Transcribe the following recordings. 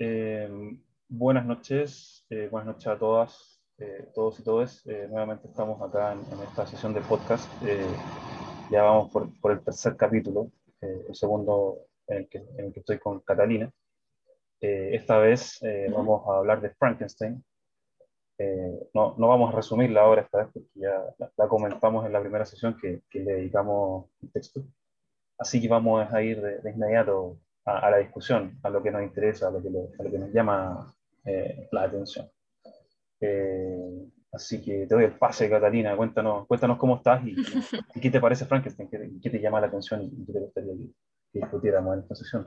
Eh, buenas noches, eh, buenas noches a todas, eh, todos y todas. nuevamente estamos acá en, esta sesión de podcast. ya vamos por, por, el tercer capítulo, el segundo en el, que, en el, que, estoy con Catalina. esta vez vamos a hablar de Frankenstein. No, no, vamos a resumirla ahora esta vez porque ya la, comentamos en la primera sesión que, que, le dedicamos el texto. Así que vamos a ir de, de inmediato a, la discusión, a lo que nos interesa, a lo que, a lo que nos llama eh, la atención. Eh, así que te doy el pase, Catalina. Cuéntanos, cuéntanos cómo estás y, qué te parece Frankenstein, qué, qué, te llama la atención y qué te gustaría que, discutiéramos en esta sesión.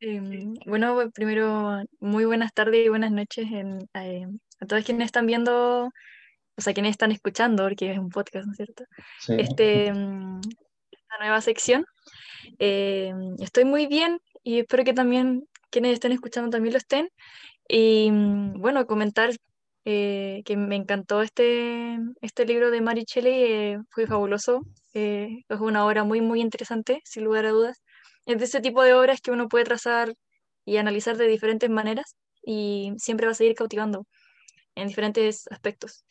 Em, bueno, primero, muy buenas tardes y buenas noches en, eh, a todos quienes están viendo, o sea, quienes están escuchando, porque es un podcast, ¿no es cierto? Sí. Este, mm, esta nueva sección. Eh, estoy muy bien y espero que también quienes estén escuchando también lo estén. Y mm, bueno, comentar eh, que me encantó este, este libro de Mary Shelley, fue fabuloso, es una obra muy, muy interesante, sin lugar a dudas. Es de ese tipo de obras que uno puede trazar y analizar de diferentes maneras y siempre va a seguir cautivando en diferentes aspectos.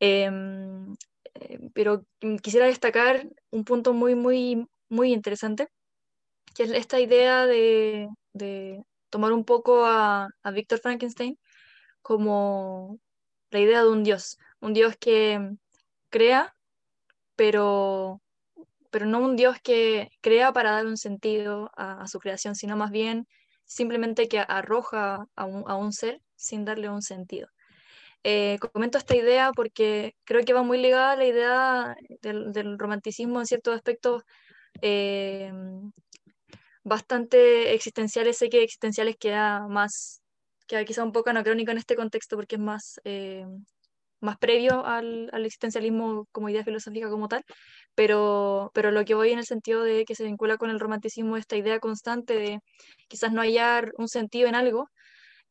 Em, eh, pero quisiera destacar un punto muy, muy, muy interesante, que es esta idea de, tomar un poco a, a Víctor Frankenstein como la idea de un dios, un dios que crea, pero, pero no un dios que crea para dar un sentido a, su creación, sino más bien simplemente que arroja a un, a un ser sin darle un sentido. Eh, comento esta idea porque creo que va muy ligada a la idea del, romanticismo en ciertos aspectos eh, bastante existenciales. Sé que existenciales queda más, queda quizá un poco anacrónico en este contexto porque es más, eh, más previo al, al, existencialismo como idea filosófica como tal, pero, pero lo que voy en el sentido de que se vincula con el romanticismo, esta idea constante de quizás no hallar un sentido en algo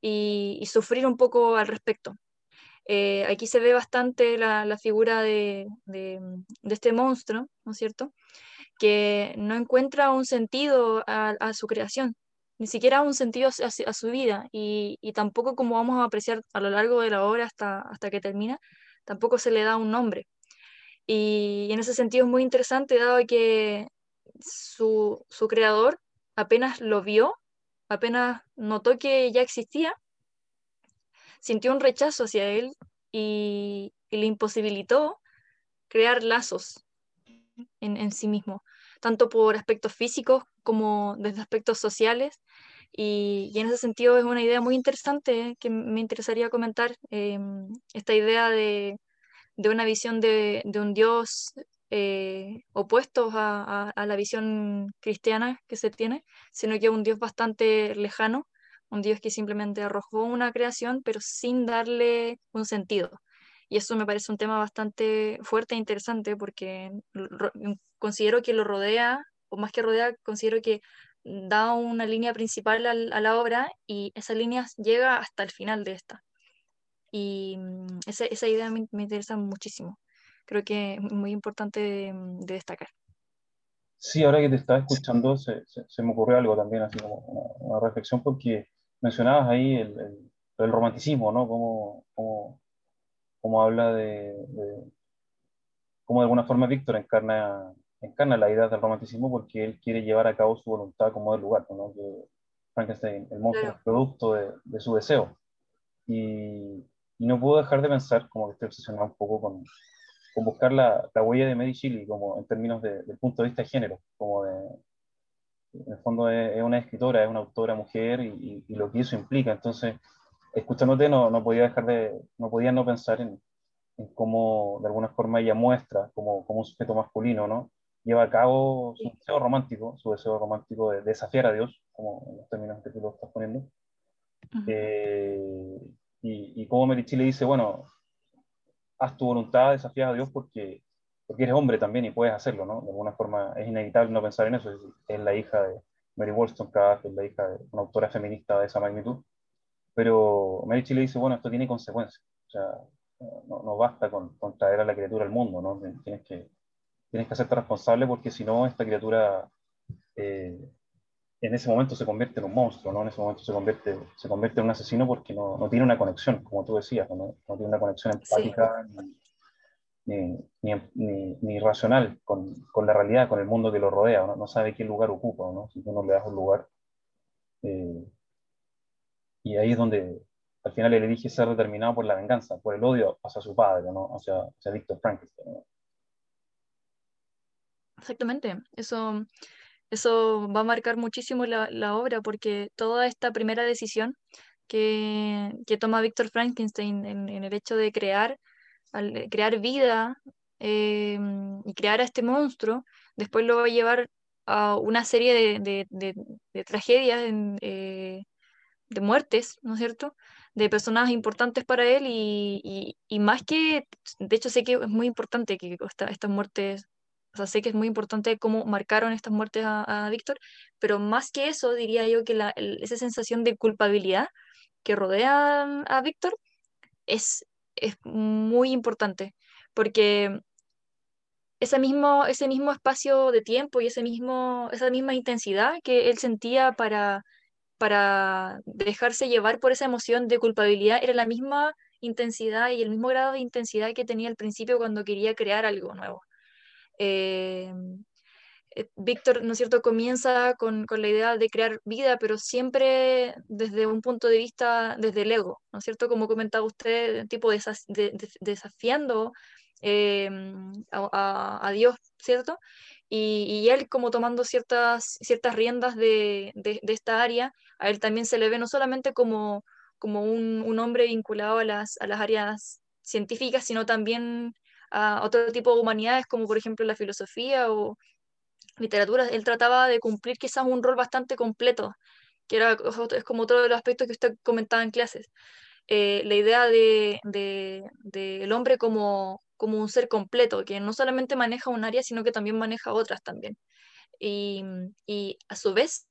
y, sufrir un poco al respecto. Eh, aquí se ve bastante la, figura de, este monstruo, ¿no es cierto? Que no encuentra un sentido a, su creación, ni siquiera un sentido a, su vida, y, tampoco como vamos a apreciar a lo largo de la obra hasta, hasta que termina, tampoco se le da un nombre. Y, en ese sentido es muy interesante, dado que su, su creador apenas lo vio, apenas notó que ya existía, sintió un rechazo hacia él y, le imposibilitó crear lazos en, sí mismo, tanto por aspectos físicos como desde aspectos sociales. Y, en ese sentido es una idea muy interesante que me interesaría comentar, em, esta idea de, una visión de, un Dios eh, opuesto a, a, la visión cristiana que se tiene, sino que un Dios bastante lejano un Dios que simplemente arrojó una creación, pero sin darle un sentido. Y eso me parece un tema bastante fuerte e interesante porque considero que lo rodea, o más que rodea, considero que da una línea principal a la obra y esa línea llega hasta el final de esta. Y mm, esa, esa idea me, interesa muchísimo. Creo que es muy importante de, destacar. Sí, ahora que te estaba escuchando, se, se, me ocurrió algo también, así como una reflexión, porque mencionabas ahí el, el, romanticismo, ¿no? Cómo, cómo, cómo habla de, de, cómo de alguna forma Víctor encarna, encarna la idea del romanticismo porque él quiere llevar a cabo su voluntad como del lugar, ¿no? Que Frankenstein, el monstruo, es producto de, de, su deseo. Y, y, no puedo dejar de pensar, como que estoy obsesionado un poco con, con buscar la, la, huella de Mary Shelley, como en términos de, del punto de vista de género, como de, en el fondo es, una escritora, es una autora mujer y, lo que eso implica. Entonces, escuchándote no, no podía dejar de, no podía no pensar en, en cómo de alguna forma ella muestra como, como un sujeto masculino, ¿no? Lleva a cabo su deseo romántico, su deseo romántico de, desafiar a Dios, como en los términos que tú lo estás poniendo. Eh, y, y como Merichi le dice, bueno, haz tu voluntad, desafías a Dios porque porque eres hombre también y puedes hacerlo, ¿no? De alguna forma es inevitable no pensar en eso. Es, la hija de Mary Wollstonecraft, es la hija de una autora feminista de esa magnitud. Pero Mary Chile dice, bueno, esto tiene consecuencias. O sea, no, no basta con, con, traer a la criatura al mundo, ¿no? Tienes que, tienes que hacerte responsable porque si no, esta criatura eh, en ese momento se convierte en un monstruo, ¿no? En ese momento se convierte, se convierte en un asesino porque no, no tiene una conexión, como tú decías, no, no tiene una conexión empática ni, ni, ni, racional con, con, la realidad, con el mundo que lo rodea, ¿no? no sabe qué lugar ocupa, ¿no? si tú no le das un lugar. Eh, y ahí es donde al final él elige ser determinado por la venganza, por el odio hacia su padre, ¿no? hacia, hacia Víctor Frankenstein. Exactamente, eso eso va a marcar muchísimo la, obra porque toda esta primera decisión que, que toma Víctor Frankenstein en, el hecho de crear, crear vida eh, y crear a este monstruo, después lo va a llevar a una serie de, de tragedias, eh, de muertes, ¿no es cierto? De personas importantes para él y, y, más que, de hecho sé que es muy importante que esta, estas muertes o sea, sé que es muy importante cómo marcaron estas muertes a, Víctor, pero más que eso, diría yo que la, esa sensación de culpabilidad que rodea a Víctor es, es muy importante, porque ese mismo, ese mismo espacio de tiempo y ese mismo, esa misma intensidad que él sentía para, para dejarse llevar por esa emoción de culpabilidad era la misma intensidad y el mismo grado de intensidad que tenía al principio cuando quería crear algo nuevo. Eh, eh, Víctor, ¿no es cierto?, comienza con, con, la idea de crear vida, pero siempre desde un punto de vista, desde el ego, ¿no es cierto? Como comentaba usted, tipo de, de, desafiando eh, a, a, Dios, ¿cierto? Y, él como tomando ciertas, ciertas riendas de, de, esta área, a él también se le ve no solamente como, como un, hombre vinculado a las, a las áreas científicas, sino también a otro tipo de humanidades, como por ejemplo la filosofía o literatura. Él trataba de cumplir quizás un rol bastante completo, que era, es como otro de los aspectos que usted comentaba en clases. Eh, la idea de, de, de, el hombre como, como un ser completo, que no solamente maneja un área, sino que también maneja otras también. Y, y a su vez,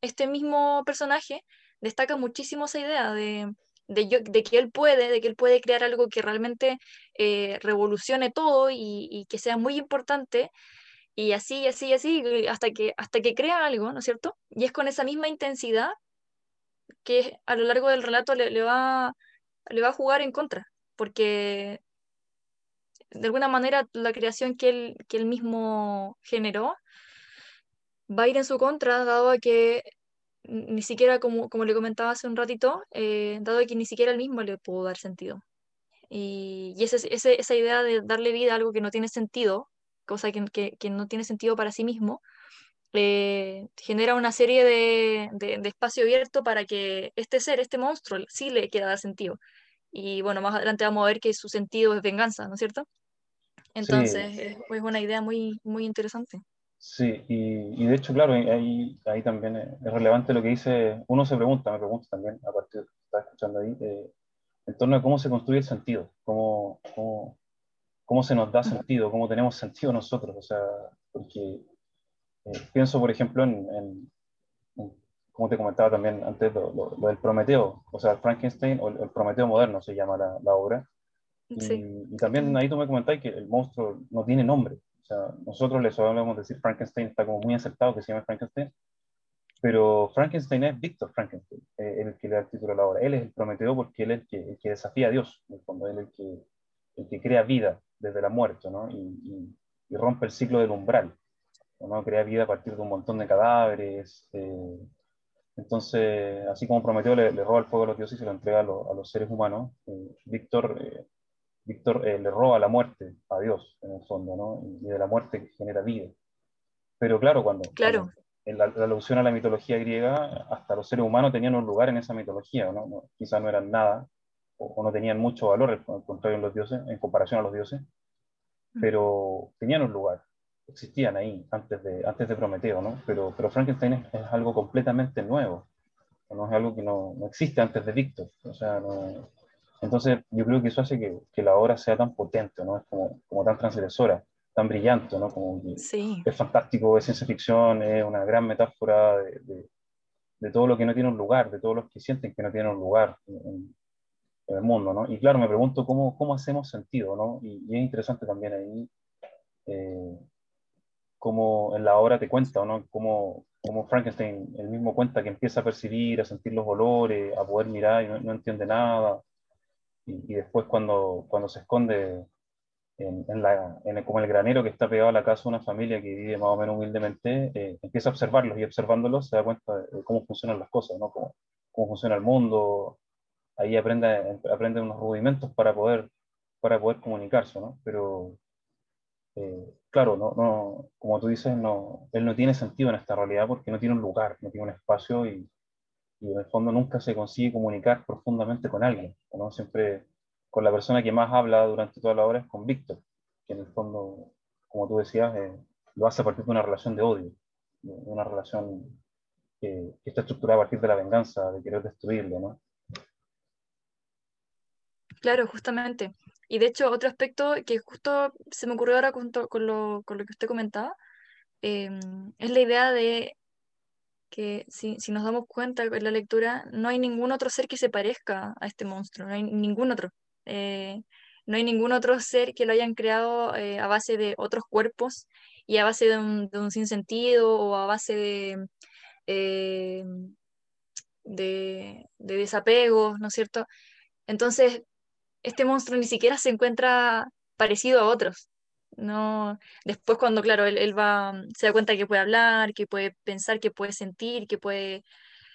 este mismo personaje destaca muchísimo esa idea de, de, que él puede, de que él puede crear algo que realmente eh, revolucione todo y, que sea muy importante, y así, así, así, hasta que, hasta que crea algo, ¿no es cierto? Y es con esa misma intensidad que a lo largo del relato le va, le va a jugar en contra, porque de alguna manera la creación que él, que él mismo generó va a ir en su contra, dado que ni siquiera, como, como le comentaba hace un ratito, eh, dado que ni siquiera él mismo le pudo dar sentido. Y, y ese, ese, esa idea de darle vida a algo que no tiene sentido, cosa que, que, no tiene sentido para sí mismo, eh, genera una serie de, de, de, espacio abierto para que este ser, este monstruo, sí le quiera dar sentido. Y bueno, más adelante vamos a ver que su sentido es venganza, ¿no es cierto? Entonces, sí. es, es una idea muy, muy interesante. Sí, y, y, de hecho, claro, ahí, ahí también es relevante lo que dice, uno se pregunta, me pregunta también, a partir de lo que está escuchando ahí, eh, en torno a cómo se construye el sentido, cómo, cómo, cómo, se nos da sentido, cómo tenemos sentido nosotros, o sea, porque eh, pienso, por ejemplo, en, en, como te comentaba también antes, lo, lo, lo, del Prometeo, o sea, Frankenstein, o el, el Prometeo moderno se llama la, la obra, sí. y, y, también ahí tú me comentabas que el monstruo no tiene nombre, o sea, nosotros le solemos decir Frankenstein, está como muy aceptado que se llame Frankenstein, pero Frankenstein es Víctor Frankenstein, eh, el que le da el título a la obra. Él es el Prometeo porque él es el que, el que desafía a Dios, en el fondo, él es el que, el que crea vida desde la muerte, ¿no? Y, y, y rompe el ciclo del umbral, ¿no? Crea vida a partir de un montón de cadáveres. Eh, entonces, así como Prometeo le, le, roba el fuego a los dioses y se lo entrega a, lo, a los seres humanos, eh, Víctor eh, Víctor eh, le roba la muerte a Dios, en el fondo, ¿no? Y de la muerte genera vida. Pero claro, cuando, claro. en la, la, alusión a la mitología griega, hasta los seres humanos tenían un lugar en esa mitología, ¿no? no quizás no eran nada, o, o, no tenían mucho valor, al contrario, en los dioses, en comparación a los dioses, mm. pero tenían un lugar, existían ahí antes de, antes de Prometeo, ¿no? Pero, pero Frankenstein es, es algo completamente nuevo, no es algo que no, no existe antes de Víctor, o sea, no, entonces, yo creo que eso hace que, que, la obra sea tan potente, ¿no? Es como, como tan transgresora, tan brillante, ¿no? Como sí. Es fantástico, es ciencia ficción, es una gran metáfora de, de, de, todo lo que no tiene un lugar, de todos los que sienten que no tienen un lugar en, en el mundo, ¿no? Y claro, me pregunto cómo, cómo hacemos sentido, ¿no? Y, y es interesante también ahí, eh, como en la obra te cuenta, ¿no? Como, como Frankenstein, el mismo cuenta que empieza a percibir, a sentir los olores, a poder mirar y no, entiende nada. Y, después cuando, cuando se esconde en, en, la, en el, como el granero que está pegado a la casa de una familia que vive más o menos humildemente, eh, empieza a observarlos y observándolos se da cuenta de cómo funcionan las cosas, ¿no? Cómo, cómo funciona el mundo. Ahí aprende, aprende unos rudimentos para poder, para poder comunicarse, ¿no? Pero eh, claro, no, no, como tú dices, no, él no tiene sentido en esta realidad porque no tiene un lugar, no tiene un espacio y, y en el fondo nunca se consigue comunicar profundamente con alguien. ¿no? Siempre con la persona que más habla durante toda la obra es con Víctor, que en el fondo, como tú decías, eh, lo hace a partir de una relación de odio, una relación que, que, está estructurada a partir de la venganza, de querer destruirlo. ¿no? Claro, justamente. Y de hecho, otro aspecto que justo se me ocurrió ahora con, lo, con lo, que usted comentaba, em, es la idea de que si, si, nos damos cuenta en la lectura, no hay ningún otro ser que se parezca a este monstruo, no hay ningún otro. Eh, no hay ningún otro ser que lo hayan creado eh, a base de otros cuerpos y a base de un, de un sinsentido o a base de, eh, de, de desapegos, ¿no es cierto? Entonces, este monstruo ni siquiera se encuentra parecido a otros. No, después cuando, claro, él, va, se da cuenta que puede hablar, que puede pensar, que puede sentir, que puede,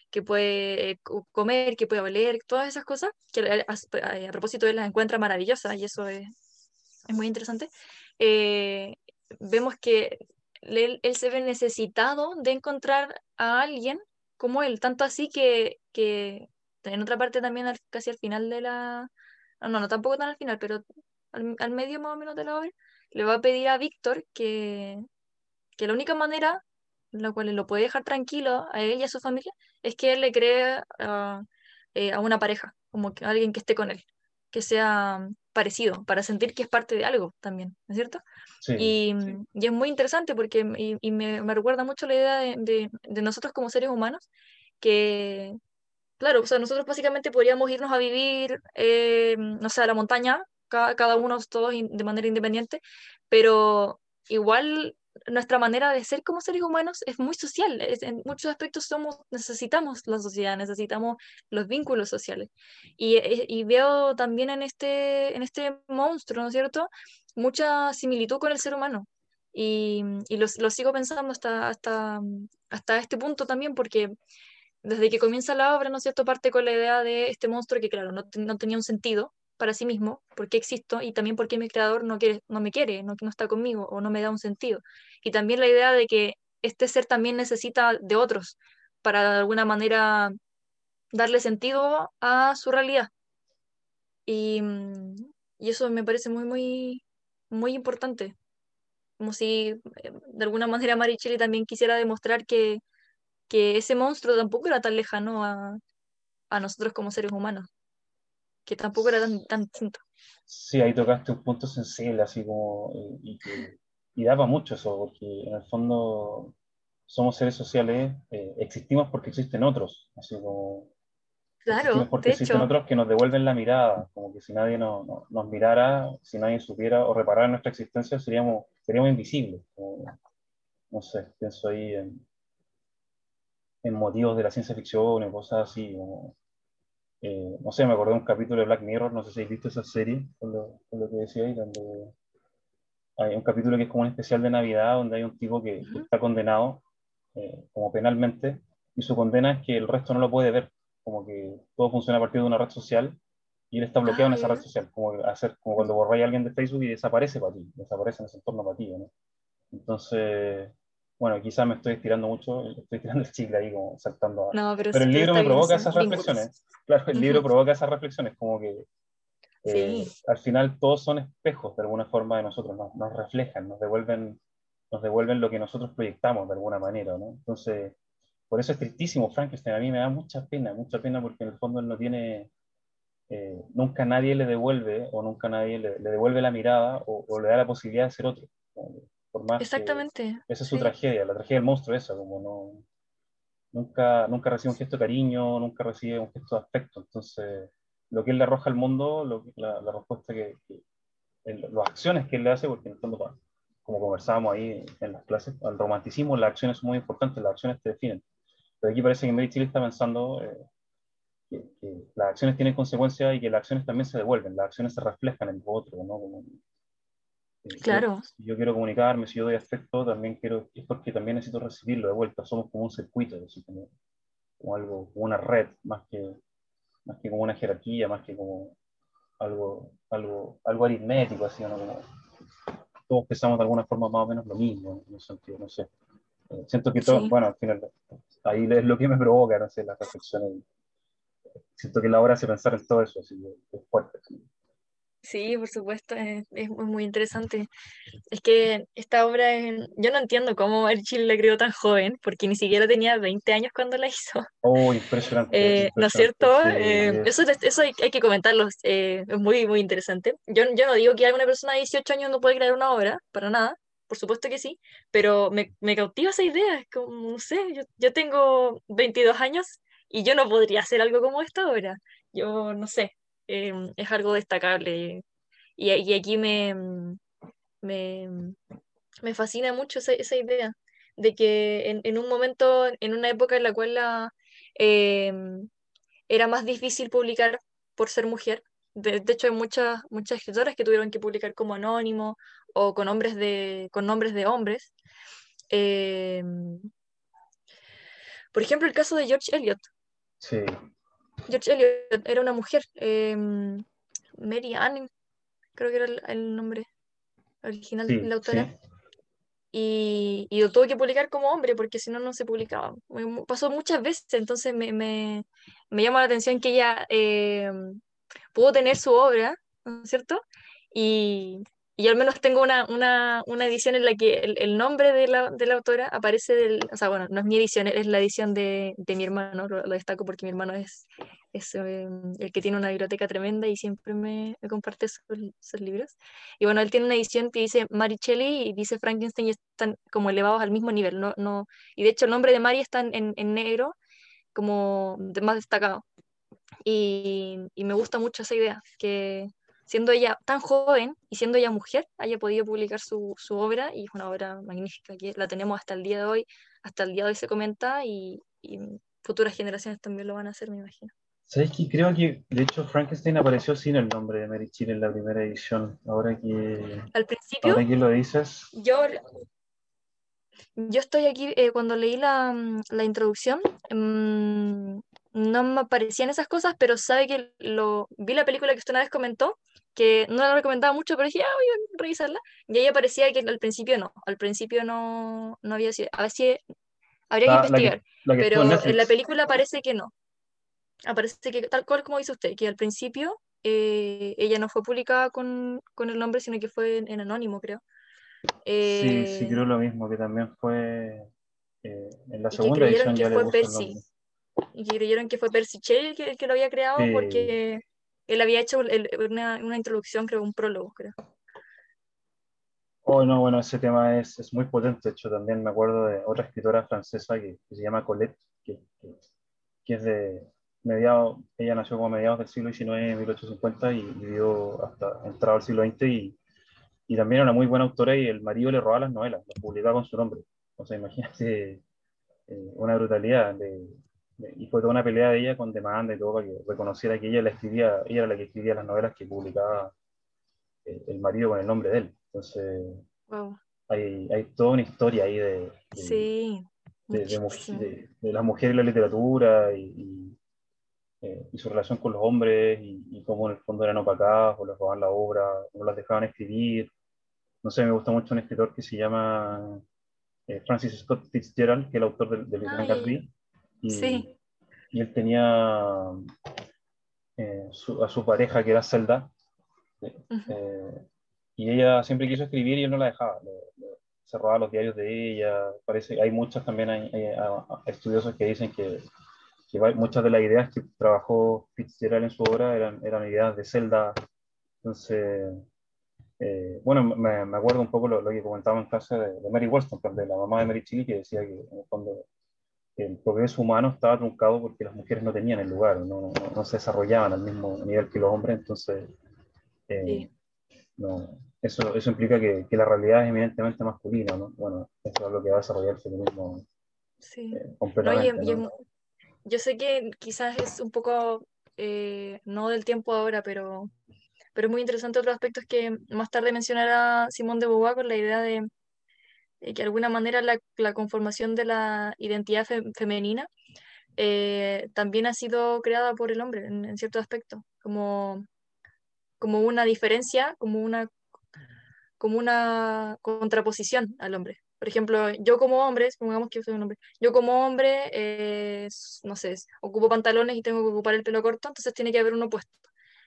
que puede eh, comer, que puede oler, todas esas cosas, que a, propósito él las encuentra maravillosas y eso es, es muy interesante, eh, vemos que él, él, se ve necesitado de encontrar a alguien como él, tanto así que, que en otra parte también casi al final de la, no, no, tampoco tan al final, pero al, medio más o menos de la obra, le va a pedir a Víctor que, que la única manera en la cual lo puede dejar tranquilo a él y a su familia es que él le cree eh, a una pareja, como que alguien que esté con él, que sea parecido, para sentir que es parte de algo también, ¿no es cierto? y, y, es muy interesante porque y, me, me, recuerda mucho la idea de, de, nosotros como seres humanos, que, Claro, o sea, nosotros básicamente podríamos irnos a vivir, eh, no sé, a la montaña, cada, cada uno, todos de manera independiente, pero igual nuestra manera de ser como seres humanos es muy social. en muchos aspectos somos, necesitamos la sociedad, necesitamos los vínculos sociales. Y, y, veo también en este, en este monstruo, ¿no es cierto?, mucha similitud con el ser humano. Y, y lo, sigo pensando hasta, hasta, hasta este punto también, porque desde que comienza la obra, ¿no es cierto?, parte con la idea de este monstruo que, claro, no, no tenía un sentido para sí mismo, por qué existo y también porque mi creador no, quiere, no me quiere, no, no está conmigo o no me da un sentido. Y también la idea de que este ser también necesita de otros para de alguna manera darle sentido a su realidad. Y, y eso me parece muy, muy, muy importante. Como si eh, de alguna manera Maricheli también quisiera demostrar que, que ese monstruo tampoco era tan lejano a, a nosotros como seres humanos, que tampoco era tan, tan distinto. Sí, ahí tocaste un punto sensible, así como, y, y, daba mucho eso, porque en el fondo somos seres sociales, eh, existimos porque existen otros, así como... Claro, porque existen otros que nos devuelven la mirada, como que si nadie no, nos mirara, si nadie supiera o reparara nuestra existencia, seríamos, seríamos invisibles. no sé, pienso ahí en, en motivos de la ciencia ficción o cosas así. Eh, no sé, me acordé de un capítulo de Black Mirror, no sé si habéis visto esa serie, con lo, lo que decía ahí, donde hay un capítulo que es como un especial de Navidad, donde hay un tipo que, está condenado eh, como penalmente, y su condena es que el resto no lo puede ver, como que todo funciona a partir de una red social, y él está bloqueado en esa red social, como, hacer, como cuando borráis a alguien de Facebook y desaparece para ti, desaparece en ese entorno para ti, ¿no? Entonces, bueno, quizás me estoy estirando mucho, estoy tirando el chicle ahí como saltando. No, pero, pero el libro me provoca esas reflexiones. Claro, el libro provoca esas reflexiones, como que eh, al final todos son espejos de alguna forma de nosotros, nos, nos, reflejan, nos devuelven, nos devuelven lo que nosotros proyectamos de alguna manera, ¿no? Entonces, por eso es tristísimo Frankenstein, a mí me da mucha pena, mucha pena porque en el fondo él no tiene, eh, nunca nadie le devuelve o nunca nadie le, devuelve la mirada o, o, le da la posibilidad de ser otro. Exactamente. esa es su tragedia, la tragedia del monstruo esa, como no, nunca, nunca recibe un gesto de cariño, nunca recibe un gesto de afecto. Entonces, lo que él le arroja al mundo, lo, la, la, respuesta que, las acciones que él le hace, porque en el fondo como conversábamos ahí en las clases, al romanticismo las acciones son muy importantes, las acciones te definen. Pero aquí parece que Mary Chile está pensando eh, que, las acciones tienen consecuencias y que las acciones también se devuelven, las acciones se reflejan en lo otro, ¿no? Eh, claro. Si yo quiero comunicarme, si yo doy afecto, también quiero, es porque también necesito recibirlo de vuelta, somos como un circuito, como, como, algo, como una red, más que, más que como una jerarquía, más que como algo, algo, algo aritmético, así, ¿no? Como, todos pensamos de alguna forma más o menos lo mismo, en ese sentido, no sé. Eh, siento que todo, bueno, al final, ahí es lo que me provoca, no sé, las reflexiones. Siento que la hora hace pensar en todo eso, así, es fuerte. Sí, por supuesto, es, es muy interesante. Es que esta obra, yo no entiendo cómo Chile la creó tan joven, porque ni siquiera tenía 20 años cuando la hizo. Oh, impresionante. Eh, ¿No es cierto? Eh, eso eso hay, que comentarlo, eh, es muy, muy interesante. Yo, yo no digo que alguna persona de 18 años no puede crear una obra, para nada, por supuesto que sí, pero me, me cautiva esa idea, es como, no sé, yo, yo tengo 22 años y yo no podría hacer algo como esta obra. Yo no sé, Em, es algo destacable. Y, aquí me, me, me, fascina mucho esa, idea de que en, un momento, en una época en la cual em, era más difícil publicar por ser mujer, de, hecho hay muchas, muchas escritoras que tuvieron que publicar como anónimo o con, hombres de, con nombres de hombres. Em, por ejemplo, el caso de George Eliot. Sí. George Eliot era una mujer, em, Mary Ann, creo que era el, nombre original de la autora. Y, y, lo tuvo que publicar como hombre porque si no, no se publicaba. Pasó muchas veces, entonces me, me, me llama la atención que ella em, pudo tener su obra, ¿no es cierto? Y, y al menos tengo una, una, una edición en la que el, el nombre de la, de la, autora aparece del, o sea, bueno, no es mi edición, es la edición de, de mi hermano, lo, destaco porque mi hermano es, es eh, el que tiene una biblioteca tremenda y siempre me, me comparte sus, libros. Y bueno, él tiene una edición que dice Mary Shelley y dice Frankenstein y están como elevados al mismo nivel, no, no, y de hecho el nombre de Mary está en, en negro como más destacado. Y, y me gusta mucho esa idea, que siendo ella tan joven y siendo ella mujer, haya podido publicar su, su, obra y es una obra magnífica que la tenemos hasta el día de hoy, hasta el día de hoy se comenta y, y futuras generaciones también lo van a hacer, me imagino. ¿Sabes que Creo que, de hecho, Frankenstein apareció sin el nombre de Mary Chile en la primera edición. Ahora que... Al principio... Ahora que lo dices... Yo, yo estoy aquí, eh, cuando leí la, la introducción, mmm, no me aparecían esas cosas, pero sabe que lo vi la película que usted una vez comentó que no la recomendaba mucho, pero dije, ah, voy a revisarla. Y ahí aparecía que al principio no, al principio no, no había sido, a ver si habría que investigar, pero en, la película parece que no. Aparece que, tal cual como dice usted, que al principio eh, ella no fue publicada con, con, el nombre, sino que fue en, anónimo, creo. sí, sí, creo lo mismo, que también fue eh, en la segunda edición ya le Percy. Y que creyeron que fue Percy Shelley que, que lo había creado porque él había hecho una, una, introducción, creo, un prólogo, creo. Oh, no, bueno, ese tema es, es, muy potente. De hecho, también me acuerdo de otra escritora francesa que, se llama Colette, que, que, es de mediados, ella nació como mediados del siglo XIX, 1850, y vivió hasta entrado al siglo XX, y, y también era una muy buena autora, y el marido le robaba las novelas, las publicaba con su nombre. O sea, imagínate eh, una brutalidad de, y fue toda una pelea de ella con demanda y todo para que reconociera que ella la escribía, ella era la que escribía las novelas que publicaba eh, el marido con el nombre de él. Entonces, hay, hay, toda una historia ahí de, sí, de, de, las mujeres y la literatura y, eh, y, su relación con los hombres y, cómo en el fondo eran opacadas o les robaban la obra, no las dejaban escribir. No sé, me gusta mucho un escritor que se llama eh, Francis Scott Fitzgerald, que es el autor del, del Gran Gatsby y, sí. y él tenía eh, a su pareja que era Zelda. Eh, y ella siempre quiso escribir y él no la dejaba. se robaba los diarios de ella. Parece, hay muchos también hay, estudiosos que dicen que, que, muchas de las ideas que trabajó Fitzgerald en su obra eran, eran ideas de Zelda. Entonces, eh, bueno, me, me, acuerdo un poco lo, lo que comentaba en clase de, Mary Wollstonecraft, de la mamá de Mary Chile, que decía que en el fondo el progreso humano estaba truncado porque las mujeres no tenían el lugar, no, no, no se desarrollaban al mismo nivel que los hombres, entonces eh, no, eso, eso implica que, que, la realidad es eminentemente masculina, ¿no? Bueno, eso es lo que va a desarrollar el feminismo sí. Eh, completamente. No, yo sé que quizás es un poco, eh, no del tiempo ahora, pero, pero es muy interesante otros aspectos que más tarde mencionará Simón de Beauvoir con la idea de, que de alguna manera la, la, conformación de la identidad femenina eh, también ha sido creada por el hombre en, cierto aspecto, como, como una diferencia, como una, como una contraposición al hombre. Por ejemplo, yo como hombre, supongamos que yo soy un hombre, yo como hombre, eh, no sé, ocupo pantalones y tengo que ocupar el pelo corto, entonces tiene que haber uno opuesto.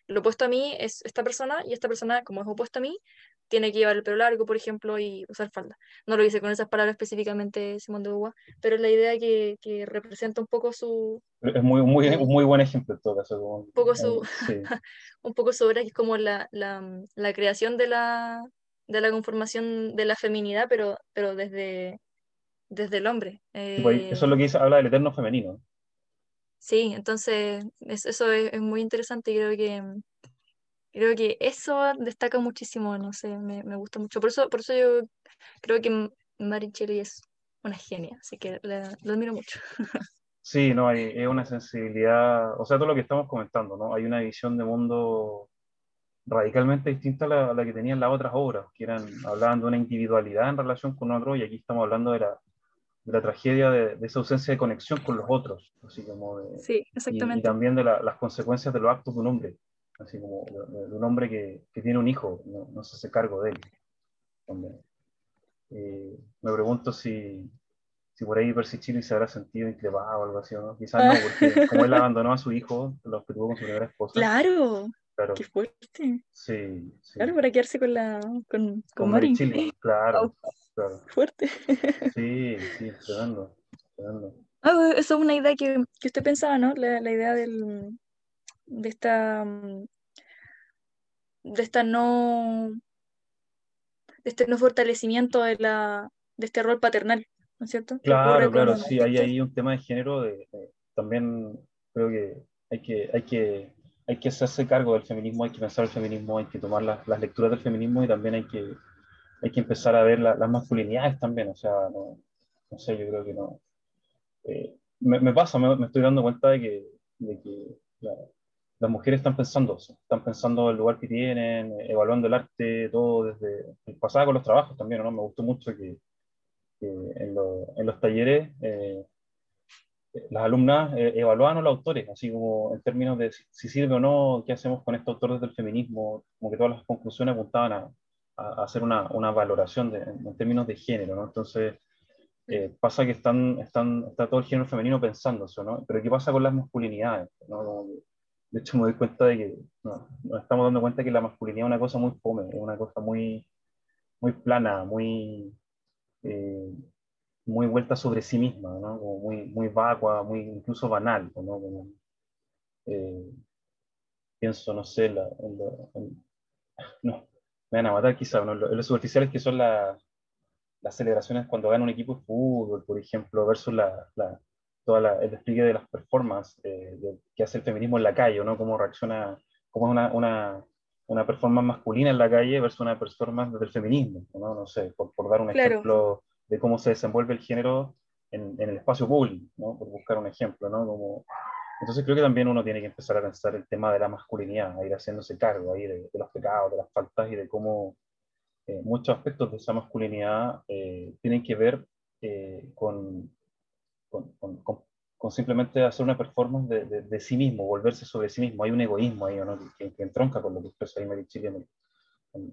Lo opuesto a mí es esta persona y esta persona, como es opuesto a mí, tiene que llevar el pelo largo, por ejemplo, y usar falda. No lo hice con esas palabras específicamente Simón de Beauvoir, pero es la idea que, que representa un poco su... Es muy, muy, un muy buen ejemplo en todo caso. un, poco su, un poco su obra, que es como la, la, la creación de la, de la conformación de la feminidad, pero, pero desde, desde el hombre. Pues, eso es lo que dice, habla del eterno femenino. Sí, entonces eso es, muy interesante y creo que, creo que eso destaca muchísimo, no sé, me, me, gusta mucho. Por eso, por eso yo creo que Maricheli es una genia, así que la, lo admiro mucho. Sí, no, hay, es una sensibilidad, o sea, todo lo que estamos comentando, ¿no? Hay una visión de mundo radicalmente distinta a la, que tenían las otras obras, que eran, hablaban de una individualidad en relación con otro, y aquí estamos hablando de la, de la tragedia de, esa ausencia de conexión con los otros, así como sí, exactamente. Y, también de las consecuencias de los actos de un hombre, así como de, un hombre que, que, tiene un hijo, no, no, se hace cargo de él. Eh, me pregunto si, si por ahí Percy Chile se habrá sentido increpado o algo así, ¿no? Quizás no, porque como él abandonó a su hijo, los que tuvo con su primera esposa. Claro, Claro. Qué fuerte. Sí, sí. Claro, para quedarse con la con, con, con Claro, claro. Fuerte. Sí, sí, tremendo. Ah, eso es una idea que, que usted pensaba, ¿no? La, la idea del, de esta de esta no de este no fortalecimiento de la de este rol paternal, ¿no es cierto? Claro, claro, sí, hay ahí un tema de género de, también creo que hay que hay que hay que hacerse cargo del feminismo, hay que pensar el feminismo, hay que tomar las, las lecturas del feminismo y también hay que, hay que empezar a ver las masculinidades también, o sea, no, no, sé, yo creo que no. Eh, me, me, pasa, me, me, estoy dando cuenta de que, de que las mujeres están pensando, están pensando el lugar que tienen, evaluando el arte, todo desde el pasado con los trabajos también, ¿no? Me gustó mucho que, que en, en, los talleres eh, las alumnas eh, evaluaban a los autores, así como en términos de si, sirve o no, qué hacemos con estos autores del feminismo, como que todas las conclusiones apuntaban a, a hacer una, una valoración de, en términos de género, ¿no? Entonces, eh, pasa que están, están, está todo el género femenino pensando eso, ¿no? Pero ¿qué pasa con las masculinidades? ¿no? De hecho, me doy cuenta de que no, nos estamos dando cuenta que la masculinidad es una cosa muy fome, es una cosa muy, muy plana, muy... Eh, muy vuelta sobre sí misma, ¿no? Muy, muy vacua, muy incluso banal, ¿no? Eh, pienso, no sé, no, me van a matar quizás, ¿no? los superficiales que son las celebraciones cuando gana un equipo de fútbol, por ejemplo, versus la toda el despliegue de las performances eh, que hace el feminismo en la calle, ¿no? Cómo reacciona, cómo es una, una, una performance masculina en la calle versus una performance del feminismo, ¿no? No sé, por, por dar un ejemplo de cómo se desenvuelve el género en, en el espacio público, ¿no? por buscar un ejemplo. ¿no? Como, entonces creo que también uno tiene que empezar a pensar el tema de la masculinidad, a ir haciéndose cargo ahí de, los pecados, de las faltas y de cómo eh, muchos aspectos de esa masculinidad eh, tienen que ver eh, con, con, con, con, simplemente hacer una performance de, de, sí mismo, volverse sobre sí mismo. Hay un egoísmo ahí ¿no? que, que, entronca con lo que expresa ahí Mary Chile en,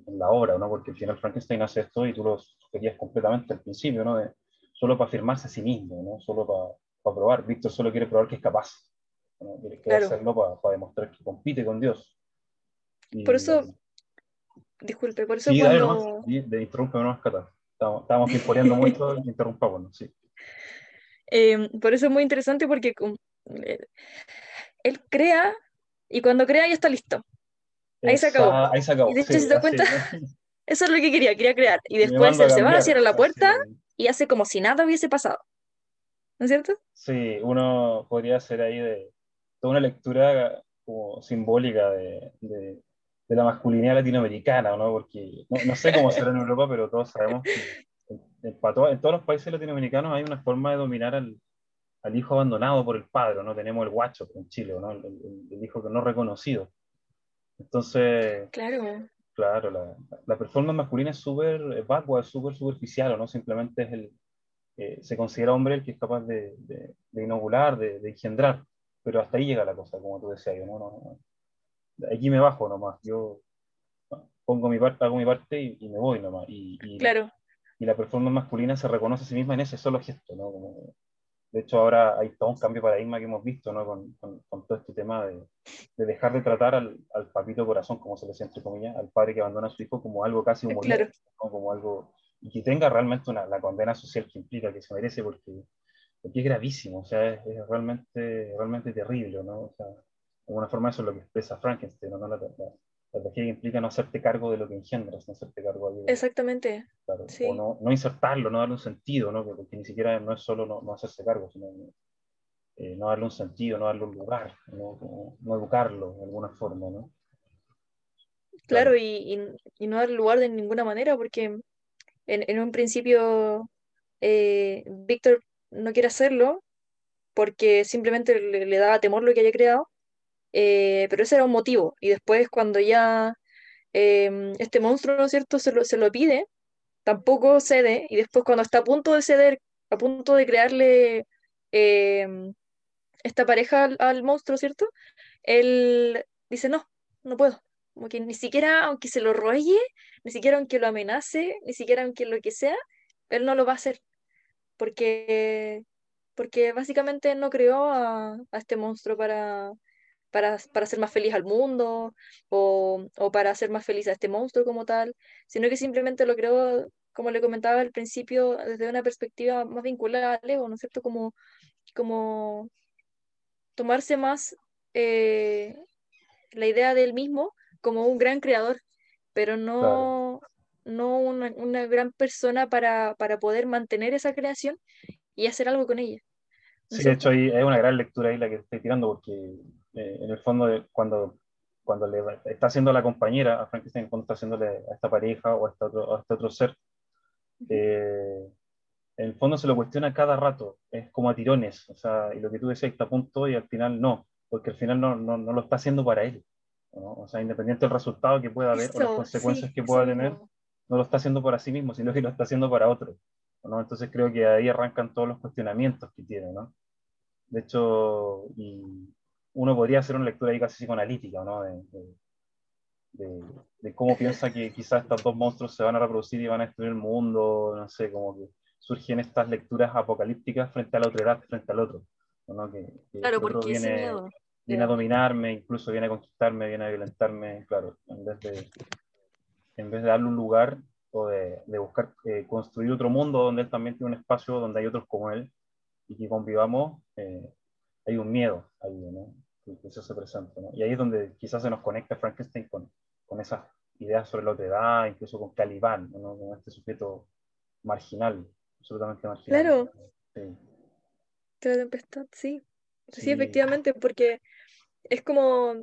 en, la obra, ¿no? porque al final Frankenstein hace esto y tú lo querías completamente al principio, ¿no? De, solo para afirmarse a sí mismo, ¿no? solo para, para probar. Víctor solo quiere probar que es capaz, ¿no? quiere, hacerlo para, para, demostrar que compite con Dios. por eso, disculpe, por eso sí, cuando... Sí, de interrumpe no Estábamos, estábamos mucho, interrumpamos, sí. Eh, por eso es muy interesante porque eh, él crea y cuando crea ya está listo. Ahí se acabó. Ahí se acabó. Y de hecho, se da cuenta, eso es lo que quería, quería crear. Y después él se va, cierra la puerta y hace como si nada hubiese pasado. ¿No es cierto? Sí, uno podría hacer ahí de toda una lectura como simbólica de, de, de la masculinidad latinoamericana, ¿no? Porque no, sé cómo será en Europa, pero todos sabemos que en, todos los países latinoamericanos hay una forma de dominar al, al, hijo abandonado por el padre, ¿no? Tenemos el guacho en Chile, ¿no? El, hijo que no reconocido. Entonces, claro, claro la, la performance masculina es súper vacua, es súper superficial, ¿no? Simplemente es el, eh, se considera hombre el que es capaz de, de, inocular, de, de, engendrar, pero hasta ahí llega la cosa, como tú decías, ¿no? no aquí me bajo nomás, yo pongo mi parte, hago mi parte y, me voy nomás. Y, y, claro. Y la performance masculina se reconoce a sí misma en ese solo gesto, ¿no? Como, de hecho, ahora hay todo un cambio de paradigma que hemos visto, ¿no? Con, con, todo este tema de, de, dejar de tratar al, al, papito corazón, como se le decía entre comillas, al padre que abandona a su hijo como algo casi humorístico, claro. como algo, y que tenga realmente una, la condena social que implica, que se merece, porque, porque es gravísimo, o sea, es, es realmente, realmente terrible, ¿no? O sea, de alguna forma eso es lo que expresa Frankenstein, ¿no? La, la, la tragedia implica no hacerte cargo de lo que engendras, no hacerte cargo de Exactamente. Claro, O no, no, insertarlo, no darle un sentido, ¿no? Porque ni siquiera no es solo no, no hacerse cargo, sino eh, no darle un sentido, no darle un lugar, no, no educarlo de alguna forma, ¿no? Claro, y, y, y, no darle lugar de ninguna manera, porque en, en un principio eh, Víctor no quiere hacerlo porque simplemente le, le daba temor lo que haya creado eh, pero ese era un motivo. Y después cuando ya em, este monstruo, ¿no cierto?, se lo, se lo pide, tampoco cede, y después cuando está a punto de ceder, a punto de crearle em, esta pareja al, monstruo, ¿cierto? Él dice, no, no puedo. Como que ni siquiera aunque se lo roye, ni siquiera aunque lo amenace, ni siquiera aunque lo que sea, él no lo va a hacer. Porque, porque básicamente no creó a este monstruo para, para, para hacer más feliz al mundo o, o, para hacer más feliz a este monstruo como tal, sino que simplemente lo creo, como le comentaba al principio, desde una perspectiva más vinculada al ego, ¿no es cierto? Como, como tomarse más eh, la idea de él mismo como un gran creador, pero no, claro. no una, una, gran persona para, para poder mantener esa creación y hacer algo con ella. Sí, de hecho hay, una gran lectura ahí la que estoy tirando porque eh, en el fondo de, cuando, cuando le está haciendo la compañera a Frankenstein, cuando está haciéndole a esta pareja o a este otro, a este otro ser, eh, en el fondo se lo cuestiona cada rato, es como a tirones, o sea, y lo que tú decías está a punto y al final no, porque al final no, no, no lo está haciendo para él, ¿no? o sea, independiente del resultado que pueda haber Eso, o las consecuencias sí, que pueda sí, tener, no. no lo está haciendo para sí mismo, sino que lo está haciendo para otro. ¿no? Entonces creo que ahí arrancan todos los cuestionamientos que tiene, ¿no? De hecho, y uno podría hacer una lectura ahí casi psicoanalítica, ¿no? De, de, de, de, cómo piensa que quizás estos dos monstruos se van a reproducir y van a destruir el mundo, no sé, como que surgen estas lecturas apocalípticas frente a la otra edad, frente al otro, ¿no? Que, que Claro, el otro porque viene, miedo. viene a dominarme, incluso viene a conquistarme, viene a violentarme, claro, en vez de, en vez de darle un lugar o de, de buscar eh, construir otro mundo donde él también tiene un espacio donde hay otros como él y que convivamos, eh, hay un miedo ahí, ¿no? Que, eso se presenta, ¿no? Y ahí es donde quizás se nos conecta Frankenstein con, con esas ideas sobre la otredad, incluso con Calibán, ¿no? Con este sujeto marginal, absolutamente marginal. Claro. Sí. La tempestad, sí. sí. Sí. efectivamente, porque es como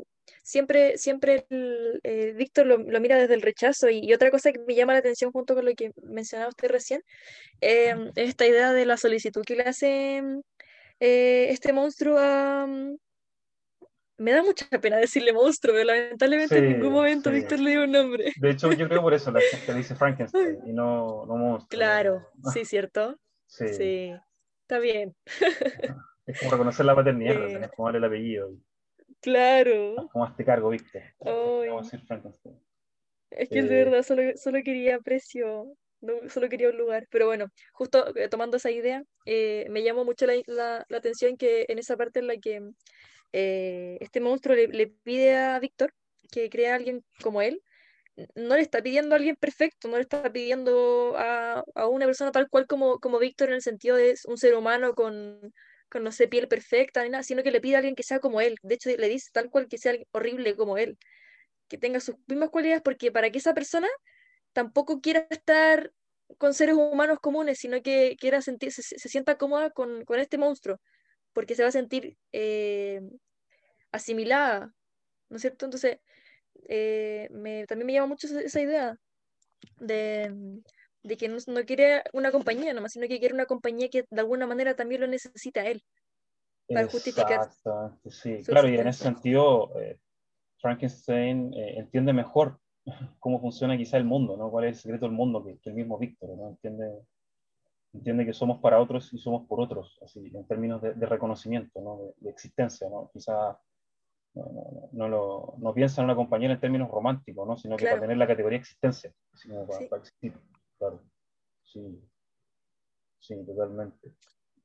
siempre, siempre el, eh, Víctor lo, lo mira desde el rechazo y, y otra cosa que me llama la atención junto con lo que mencionaba usted recién, eh, es esta idea de la solicitud que le hace eh, este monstruo a... Me da mucha pena decirle monstruo, pero lamentablemente en ningún momento sí. Víctor le dio un nombre. De hecho, yo creo por eso la gente dice Frankenstein y no, no monstruo. Claro, sí, ¿cierto? Sí. Sí, está bien. Es como reconocer la paternidad, Eh. tenés como darle el apellido. Claro. Como hazte cargo, Víctor. Vamos a decir Frankenstein. Es que Eh. de verdad solo, solo quería aprecio, no, solo quería un lugar. Pero bueno, justo eh, tomando esa idea, eh, me llamó mucho la, la- la atención que en esa parte en la que eh, este monstruo le, le pide a Víctor que crea a alguien como él, no le está pidiendo a alguien perfecto, no le está pidiendo a, a una persona tal cual como, como Víctor en el sentido de un ser humano con, con, no sé, piel perfecta ni nada, sino que le pide a alguien que sea como él. De hecho, le dice tal cual que sea horrible como él, que tenga sus mismas cualidades, porque para que esa persona tampoco quiera estar con seres humanos comunes, sino que quiera sentir, se, se sienta cómoda con, con este monstruo, porque se va a sentir eh, asimilada, ¿no es cierto? Entonces, eh, me, también me llama mucho esa idea de, de que no, no, quiere una compañía nomás, sino que quiere una compañía que de alguna manera también lo necesita él para justificar. Sí. Claro, y en ese sentido, eh, Frankenstein eh, entiende mejor cómo funciona quizá el mundo, ¿no? Cuál es el secreto del mundo que, el mismo Víctor, ¿no? Entiende, entiende que somos para otros y somos por otros, así, en términos de, reconocimiento, ¿no? De, existencia, ¿no? Quizá no, no, lo, no, piensa en una compañera en términos románticos, ¿no? Sino que para tener la categoría existencia, sino para, para existir, claro. Sí, sí, totalmente.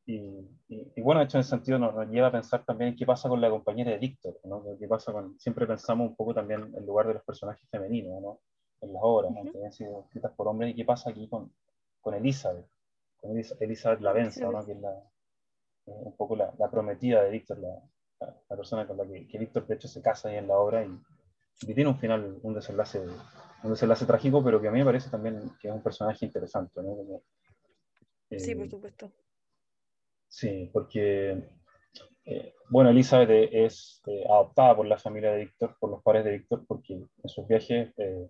Y, y, bueno, de hecho, en ese sentido nos, lleva a pensar también qué pasa con la compañera de Víctor, ¿no? ¿Qué pasa con, siempre pensamos un poco también en el lugar de los personajes femeninos, ¿no? En las obras, que han sido escritas por hombres, y qué pasa aquí con, con Elizabeth, con Elizabeth Lavenza, ¿no? Que es la, eh, un poco la, la, prometida de Víctor, la, la, persona con la que, que, Víctor, de hecho, se casa ahí en la obra y, y tiene un final, un desenlace, un desenlace trágico, pero que a mí me parece también que es un personaje interesante, ¿no? sí, por eh, supuesto Sí, porque, eh, bueno, Elizabeth es eh, adoptada por la familia de Víctor, por los padres de Víctor, porque en sus viajes eh,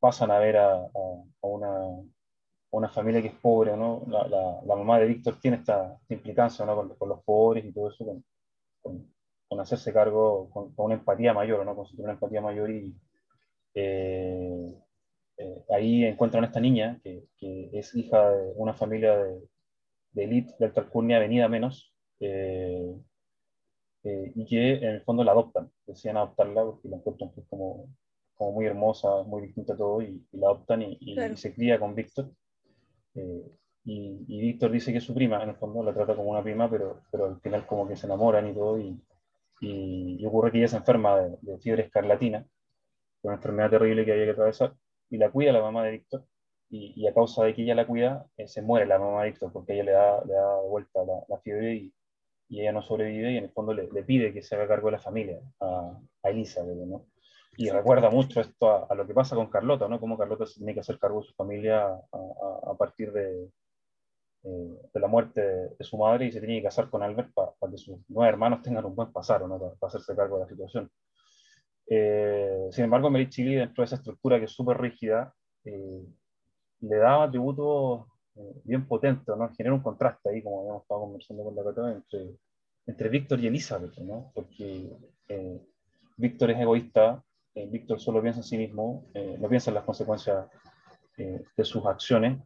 pasan a ver a, una, una, familia que es pobre, ¿no? La, la, mamá de Víctor tiene esta, implicancia ¿no? con, los pobres y todo eso, con, con, hacerse cargo, con, una empatía mayor, ¿no? Con una empatía mayor y ahí encuentran a esta niña que, que es hija de una familia de de élite de alta alcurnia venida menos, eh, eh, y que en el fondo la adoptan, decían adoptarla porque la encuentran que es como, como muy hermosa, muy distinta a todo, y, la adoptan y, se cría con Víctor. Eh, y, Víctor dice que es su prima, en el fondo la trata como una prima, pero, pero al final como que se enamoran y todo, y, y ocurre que ella se enferma de, de fiebre escarlatina, una enfermedad terrible que había que atravesar, y la cuida la mamá de Víctor, y, a causa de que ella la cuida, eh, se muere la mamá de Víctor porque ella le da, le da de vuelta la, fiebre y, y, ella no sobrevive y en el fondo le, le, pide que se haga cargo de la familia a, a Elizabeth, ¿no? Y recuerda mucho esto a, lo que pasa con Carlota, ¿no? Cómo Carlota se tiene que hacer cargo de su familia a, partir de, eh, de la muerte de, su madre y se tiene que casar con Albert para que sus nueve hermanos tengan un buen pasar, ¿no? Para, hacerse cargo de la situación. Eh, sin embargo, Mary Chili, dentro de esa estructura que es súper rígida, le da atributos eh, bien potentes, ¿no? Genera un contraste ahí, como habíamos estado conversando con la Cata, entre, entre Víctor y Elizabeth, ¿no? Porque eh, Víctor es egoísta, eh, Víctor solo piensa en sí mismo, no piensa en las consecuencias de sus acciones,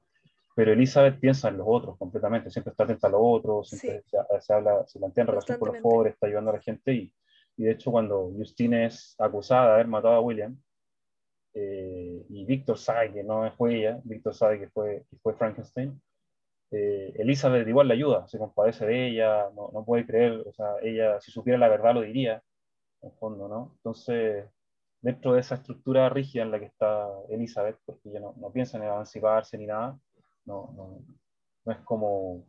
pero Elizabeth piensa en los otros completamente, siempre está atenta a los otros, siempre se, habla, se plantea en relación con los pobres, está ayudando a la gente y, y de hecho cuando Justine es acusada de haber matado a William, eh, y Víctor sabe que no fue ella, Víctor sabe que fue, que fue Frankenstein, eh, Elizabeth igual la ayuda, se compadece de ella, no, no, puede creer, o sea, ella si supiera la verdad lo diría, en fondo, ¿no? Entonces, dentro de esa estructura rígida en la que está Elizabeth, porque ella no, no piensa en emanciparse ni nada, no, no, no es como...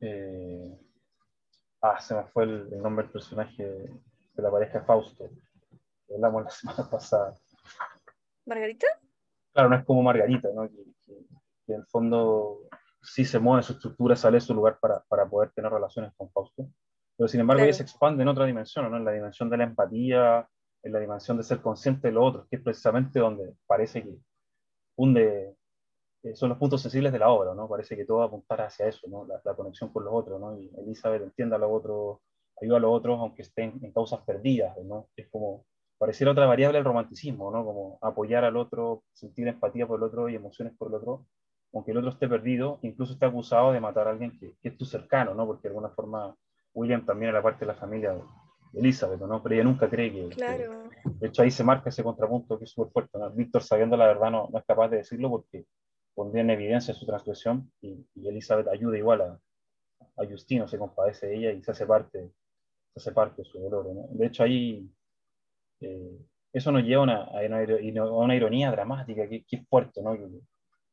Eh, ah, se me fue el, el nombre del personaje de la pareja Fausto hablamos la semana pasada. ¿Margarita? Claro, no es como Margarita, ¿no? que, en el fondo sí se mueve su estructura, sale de su lugar para, para poder tener relaciones con Fausto. Pero sin embargo, ella se expande en otra dimensión, ¿no? en la dimensión de la empatía, en la dimensión de ser consciente de lo otro, que es precisamente donde parece que hunde, eh, son los puntos sensibles de la obra, ¿no? Parece que todo apuntar hacia eso, ¿no? La, conexión con los otros, ¿no? Y Elizabeth entiende a los otros, ayuda a los otros, aunque estén en causas perdidas, ¿no? Es como pareciera otra variable el romanticismo, ¿no? Como apoyar al otro, sentir empatía por el otro y emociones por el otro, aunque el otro esté perdido, incluso esté acusado de matar a alguien que, que es tu cercano, ¿no? Porque de alguna forma William también era parte de la familia de Elizabeth, ¿no? Pero ella nunca cree que, claro. de hecho ahí se marca ese contrapunto que es súper fuerte, ¿no? Víctor sabiendo la verdad no, no, es capaz de decirlo porque pondría en evidencia su transgresión y, y Elizabeth ayuda igual a, a Justino, se compadece de ella y se hace parte, se hace parte de su dolor, ¿no? De hecho ahí eh, eso nos lleva a una, a una, ironía dramática que, es fuerte, ¿no?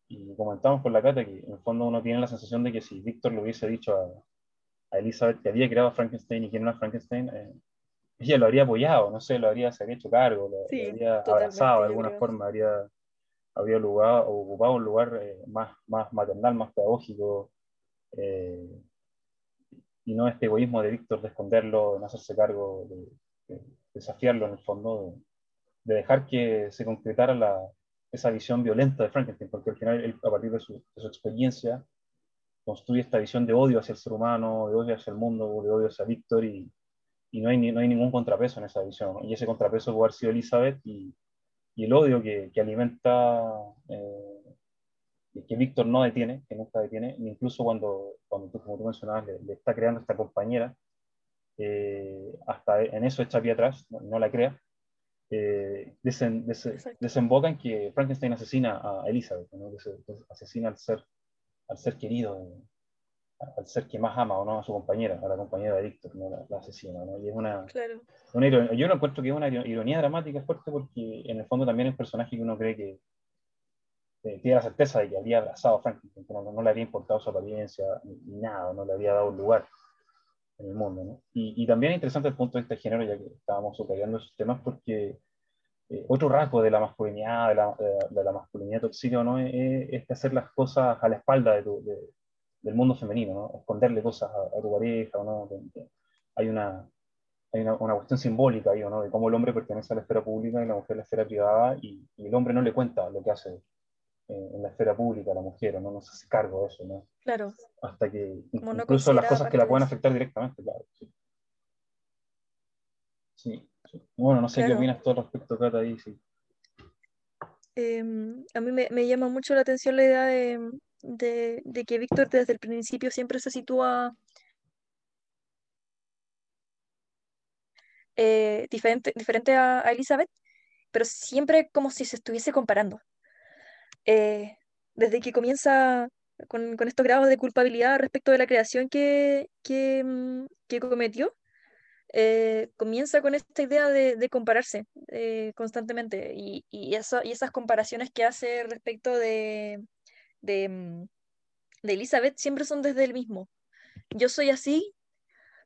Y, comentamos con la Cata que en el fondo uno tiene la sensación de que si Víctor le hubiese dicho a, a Elizabeth que había creado a Frankenstein y que no era Frankenstein, eh, ella lo habría apoyado, no sé, lo habría, se habría hecho cargo, lo, habría abrazado de alguna forma, habría, habría lugar, ocupado un lugar eh, más, más maternal, más pedagógico, y no este egoísmo de Víctor de esconderlo, de no hacerse cargo de, desafiarlo en el fondo, de, dejar que se concretara la, esa visión violenta de Frankenstein, porque al final, él, a partir de su, de su, experiencia, construye esta visión de odio hacia el ser humano, de odio hacia el mundo, de odio hacia Víctor, y, y no, hay, no hay ningún contrapeso en esa visión. Y ese contrapeso puede haber sido Elizabeth y, y el odio que, que alimenta, eh, que Víctor no detiene, que nunca detiene, incluso cuando, cuando como tú mencionabas, le, está creando esta compañera, eh, hasta en eso echa pie atrás, no, la crea, eh, desemboca en que Frankenstein asesina a Elizabeth, ¿no? asesina al ser, al ser querido, al ser que más ama o no a su compañera, a la compañera de Víctor, ¿no? la, asesina. ¿no? Y es una, una yo no encuentro que es una ironía dramática fuerte porque en el fondo también es un personaje que uno cree que tiene la certeza de que había abrazado a Frankenstein, que no, le había importado su apariencia ni, nada, no le había dado un lugar Y, y, también es interesante el punto de este género, ya que estábamos subrayando esos temas, porque eh, otro rasgo de la masculinidad, de la, de, la masculinidad tóxica, ¿no? es, hacer las cosas a la espalda de del mundo femenino, ¿no? esconderle cosas a, tu pareja, ¿no? hay una, hay una, una, cuestión simbólica ahí, ¿no? de cómo el hombre pertenece a la esfera pública y la mujer a la esfera privada, y, el hombre no le cuenta lo que hace en la esfera pública la mujer, ¿no? no se hace cargo de eso, ¿no? Claro. Hasta que incluso las cosas que la pueden afectar directamente, claro. Sí. sí, Bueno, no sé qué opinas tú al respecto, Cata, ahí, sí. Eh, a mí me, me, llama mucho la atención la idea de, de, que Víctor desde el principio siempre se sitúa eh, diferente, diferente a, Elizabeth, pero siempre como si se estuviese comparando. Eh, desde que comienza con, estos grados de culpabilidad respecto de la creación que, que, mm, cometió, eh, comienza con esta idea de, compararse constantemente y, y, y, esas comparaciones que hace respecto de, Mm, de, Elizabeth siempre son desde el mismo. Yo soy así,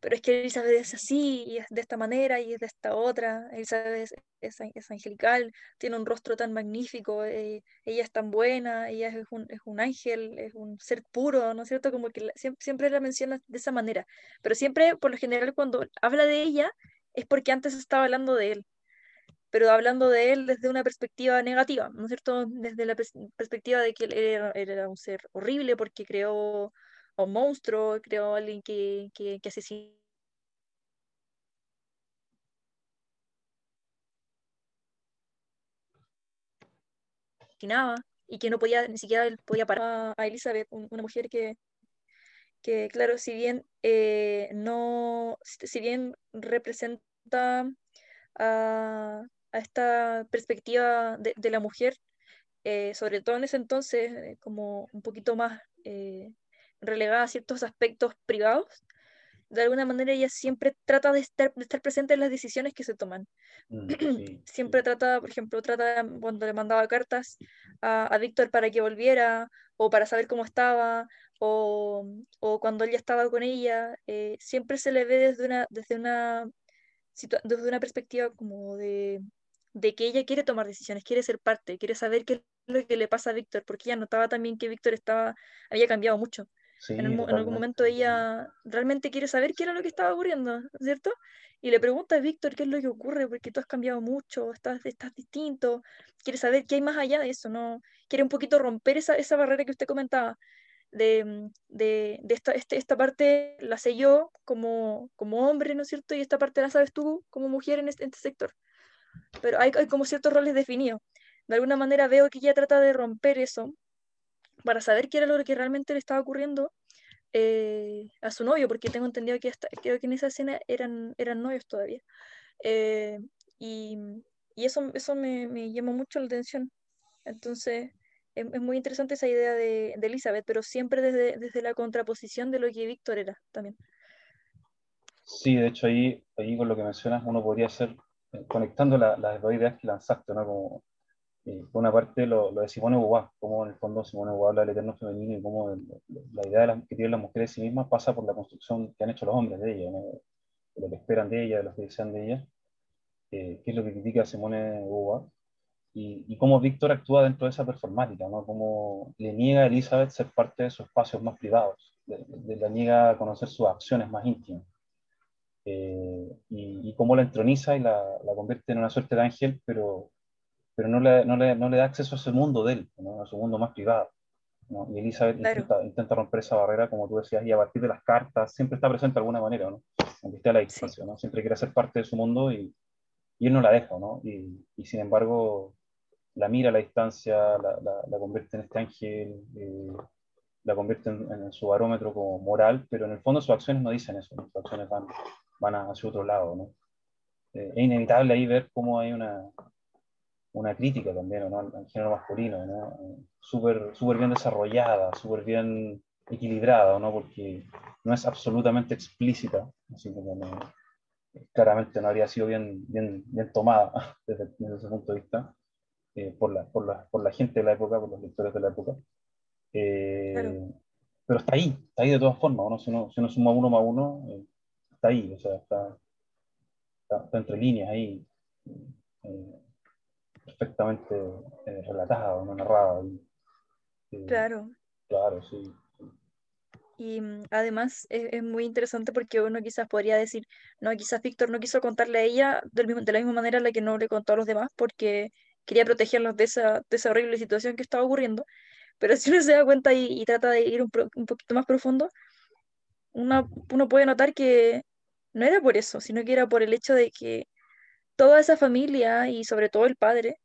pero es que Elizabeth es así, y es de esta manera, y es de esta otra. Elizabeth es, es, angelical, tiene un rostro tan magnífico, eh, ella es tan buena, ella es un, es un, ángel, es un ser puro, ¿no es cierto? Como que siempre, siempre, la menciona de esa manera. Pero siempre, por lo general, cuando habla de ella, es porque antes estaba hablando de él pero hablando de él desde una perspectiva negativa, ¿no es cierto? Desde la perspectiva de que él era, un ser horrible porque creó un monstruo, creó a alguien que, que, que asesinaba y que no podía, ni siquiera podía parar a Elizabeth, una mujer que, que claro, si bien eh, no, si bien representa a, esta perspectiva de, la mujer, eh, sobre todo en ese entonces, eh, como un poquito más relegada a ciertos aspectos privados, de alguna manera ella siempre trata de estar, de estar presente en las decisiones que se toman. Mm, siempre trata, por ejemplo, trata cuando le mandaba cartas a, a Víctor para que volviera o para saber cómo estaba o, o cuando él ya estaba con ella, siempre se le ve desde una, desde una, desde una perspectiva como de, de que ella quiere tomar decisiones, quiere ser parte, quiere saber qué es lo que le pasa a Víctor, porque ella notaba también que Víctor estaba, había cambiado mucho. En, algún momento ella realmente quiere saber qué era lo que estaba ocurriendo, ¿cierto? Y le pregunta a Víctor qué es lo que ocurre, porque tú has cambiado mucho, estás, estás distinto, quiere saber qué hay más allá de eso, ¿no? Quiere un poquito romper esa, esa barrera que usted comentaba, de, de, de esta, este, esta parte la sé yo como, como hombre, ¿no es cierto? Y esta parte la sabes tú como mujer en este, en este sector pero hay, como ciertos roles definidos. De alguna manera veo que ella trata de romper eso para saber qué era lo que realmente le estaba ocurriendo eh, a su novio, porque tengo entendido que, hasta, creo que en esa escena eran, eran novios todavía. Eh, y, y, eso, eso me, me llama mucho la atención. Entonces, es, es muy interesante esa idea de, de, Elizabeth, pero siempre desde, desde la contraposición de lo que Víctor era también. Sí, de hecho ahí, ahí con lo que mencionas uno podría hacer conectando las dos ideas que lanzaste, ¿no? Como, eh, por una parte lo, lo, de Simone Beauvoir, como en el fondo Simone Beauvoir habla del eterno femenino y cómo la idea de que tienen las mujeres de sí mismas pasa por la construcción que han hecho los hombres de ella, ¿no? de lo que esperan de ella, de lo que desean de ella, eh, que es lo que critica Simone Beauvoir, y, y cómo Víctor actúa dentro de esa performática, ¿no? cómo le niega a Elizabeth ser parte de sus espacios más privados, le, le, niega a conocer sus acciones más íntimas. eh, y, cómo la entroniza y la, la, convierte en una suerte de ángel, pero, pero no, le, no, le, no le da acceso a ese mundo de él, ¿no? a su mundo más privado. ¿no? Y Elizabeth intenta, intenta, romper esa barrera, como tú decías, y a partir de las cartas siempre está presente de alguna manera, ¿no? aunque esté a la distancia, ¿no? siempre quiere ser parte de su mundo y, y él no la deja, ¿no? Y, y, sin embargo la mira a la distancia, la, la, la convierte en este ángel, eh, la convierte en, en, su barómetro como moral, pero en el fondo sus acciones no dicen eso, sus acciones van, van hacia otro lado, ¿no? Eh, es inevitable ahí ver cómo hay una, una crítica también ¿no? al, género masculino, ¿no? súper super bien desarrollada, súper bien equilibrada, ¿no? porque no es absolutamente explícita, así como no, claramente no habría sido bien, bien, bien tomada desde, desde ese punto de vista eh, por, la, por, la, por, la, gente de la época, por los lectores de la época. Eh, claro. Pero está ahí, está ahí de todas formas, ¿no? si, uno, si uno suma uno más uno, eh, está ahí, o sea, está, está, está entre líneas ahí. Eh, perfectamente eh, relatada, no narrada. Y, claro. Claro, sí. Y mm, además es, es, muy interesante porque uno quizás podría decir, no, quizás Víctor no quiso contarle a ella del mismo, de la misma manera en la que no le contó a los demás porque quería protegerlos de esa, de esa horrible situación que estaba ocurriendo. Pero si uno se da cuenta y, y trata de ir un, un, poquito más profundo, uno, uno puede notar que no era por eso, sino que era por el hecho de que toda esa familia y sobre todo el padre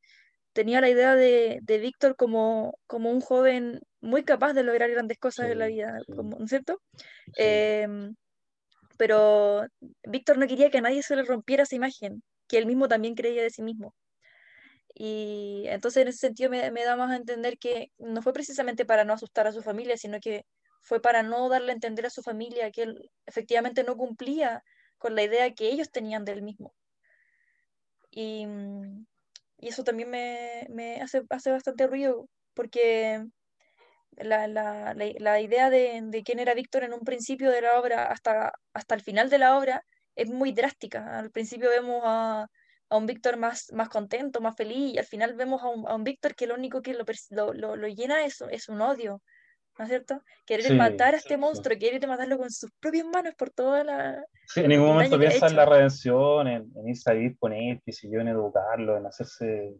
tenía la idea de, de Víctor como, como un joven muy capaz de lograr grandes cosas sí, en la vida, sí. como, ¿no es cierto? Sí. Eh, pero Víctor no quería que a nadie se le rompiera esa imagen, que él mismo también creía de sí mismo. Y entonces en ese sentido me, me, da más a entender que no fue precisamente para no asustar a su familia, sino que fue para no darle a entender a su familia que él efectivamente no cumplía con la idea que ellos tenían del mismo. Y, y eso también me, me hace, hace, bastante ruido, porque la, la, la, idea de, de, quién era Víctor en un principio de la obra hasta, hasta el final de la obra es muy drástica. Al principio vemos a, a un Víctor más, más contento, más feliz, y al final vemos a un, a un Víctor que lo único que lo, lo, lo, lo llena es, es un odio, ¿no es cierto? Querer sí, matar a este monstruo, sí. querer matarlo con sus propias manos por toda la... Sí, en ningún momento piensa en la redención, en, en irse a vivir con él, que siguió en educarlo, en hacerse,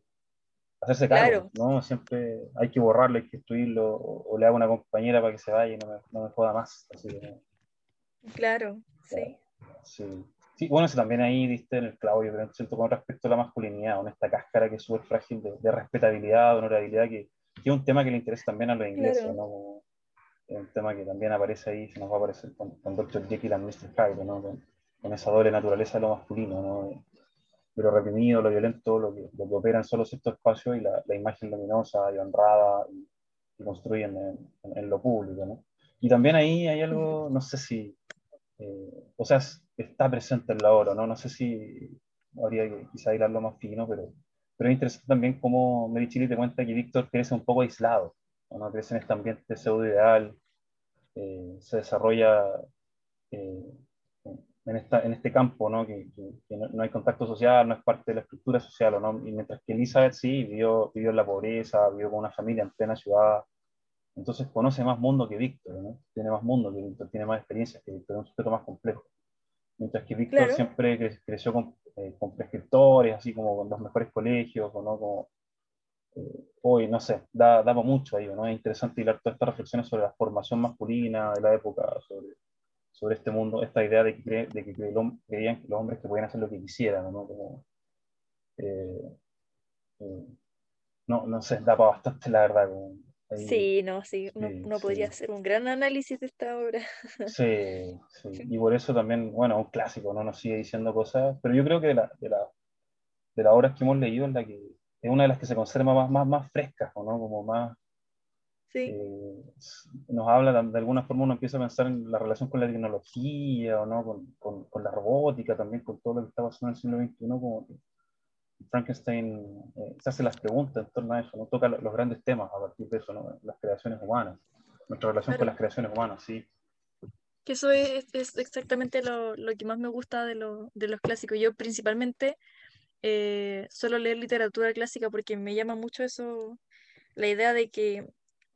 hacerse cargo, claro. ¿no? Siempre hay que borrarlo, hay que destruirlo, o, o, le hago una compañera para que se vaya y no me, no me joda más. Así que, claro, sí. Sí. Sí, bueno, eso también ahí diste en el clavo, yo creo, ¿cierto? con respecto a la masculinidad, con esta cáscara que es súper frágil de, de, respetabilidad, de honorabilidad, que, que, es un tema que le interesa también a los ingleses, claro. ¿no? Un tema que también aparece ahí, se nos va a aparecer con, con Dr. Jekyll y Mr. Hyde, ¿no? Con, con, esa doble naturaleza de lo masculino, ¿no? Lo reprimido, lo violento, lo que, lo que opera en solo cierto espacio y la, la imagen luminosa y honrada y, y construyen en, en, en, lo público, ¿no? Y también ahí hay algo, no sé si, eh, o sea, está presente en la obra, ¿no? No sé si habría que quizá hilarlo más fino, pero, pero es interesante también cómo Mary Chile te cuenta que Víctor crece un poco aislado, ¿no? Crece en este ambiente pseudo ideal, eh, se desarrolla eh, en, esta, en este campo, ¿no? Que, que, que no, no, hay contacto social, no es parte de la estructura social, ¿no? Y mientras que Elizabeth sí vivió, vivió en la pobreza, vivió con una familia en plena ciudad, entonces conoce más mundo que Víctor, ¿no? Tiene más mundo que Víctor, tiene más experiencias que Víctor, es un sujeto más complejo. Mientras que Víctor claro. siempre cre creció con, eh, con, prescriptores, así como con los mejores colegios, ¿no? Como, hoy, no sé, da, da mucho ahí, ¿no? Es interesante hilar todas estas reflexiones sobre la formación masculina de la época, sobre, sobre este mundo, esta idea de que, cre de que creían que los hombres que podían hacer lo que quisieran, ¿no? Como, eh, eh no, no sé, da para bastante, la verdad. Como, ahí, sí, no, sí, sí uno, uno sí. podría hacer un gran análisis de esta obra. Sí, sí, y por eso también, bueno, un clásico, ¿no? Nos sigue diciendo cosas, pero yo creo que de, la, de, la, de las obras que hemos leído es la que es una de las que se conserva más, más, más frescas, ¿no? Como más... Sí. Eh, nos habla, de alguna forma uno empieza a pensar en la relación con la tecnología, ¿o no? Con, con, con, la robótica, también con todo lo que está pasando en el siglo XXI, como que Frankenstein eh, se hace las preguntas en torno a eso, ¿no? toca los grandes temas a partir de eso, ¿no? las creaciones humanas, nuestra relación claro. con las creaciones humanas, sí. Que eso es, es exactamente lo, lo, que más me gusta de, lo, de los clásicos. Yo principalmente eh, suelo leer literatura clásica porque me llama mucho eso, la idea de que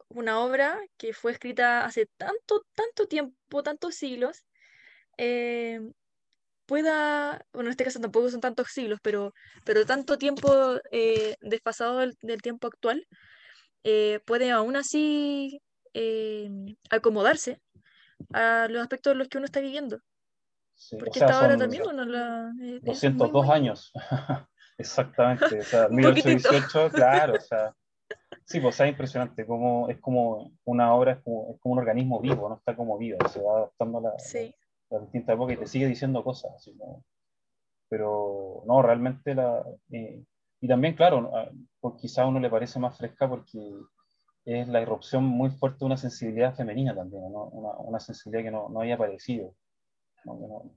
una obra que fue escrita hace tanto, tanto tiempo, tantos siglos, eh, pueda, bueno, en este caso tampoco son tantos siglos, pero, pero tanto tiempo eh, desfasado del, tiempo actual, eh, puede aún así acomodarse a los aspectos de los que uno está viviendo. Porque esta hora también uno la... 202 años, exactamente, o sea, 1818, claro, o sea, sí, pues es impresionante, como, es como una obra, es como, es como un organismo vivo, no está como vivo, se va adaptando a la, sí. la distintas épocas y te sigue diciendo cosas. Así, Pero no, realmente la... Eh, y también, claro, pues quizá a uno le parece más fresca porque es la irrupción muy fuerte de una sensibilidad femenina también, ¿no? una, una, sensibilidad que no, no había aparecido,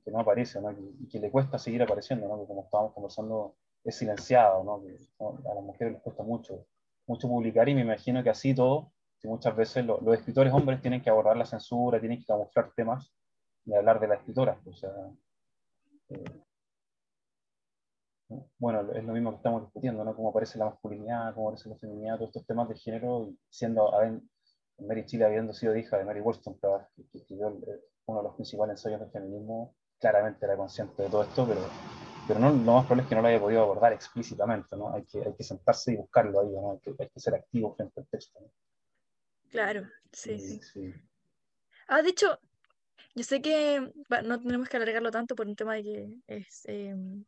Que, no, aparece y que le cuesta seguir apareciendo, que como estábamos conversando es silenciado, que a las mujeres les cuesta mucho, mucho publicar y me imagino que así todo, que muchas veces los escritores hombres tienen que abordar la censura, tienen que camuflar temas de hablar de la escritora. O sea, eh, bueno, es lo mismo que estamos discutiendo, ¿no? Cómo aparece la masculinidad, cómo aparece la feminidad, todos estos temas de género, siendo Mary Chile habiendo sido hija de Mary Wollstonecraft, que, escribió uno de los principales ensayos del feminismo, claramente era consciente de todo esto, pero, pero no, lo más probable es que no lo haya podido abordar explícitamente, ¿no? Hay que, hay que sentarse y buscarlo ahí, ¿no? Hay que, hay que ser activo frente al texto. Claro, sí, sí, sí. Ah, de hecho, yo sé que no tenemos que alargarlo tanto por un tema de que es, em,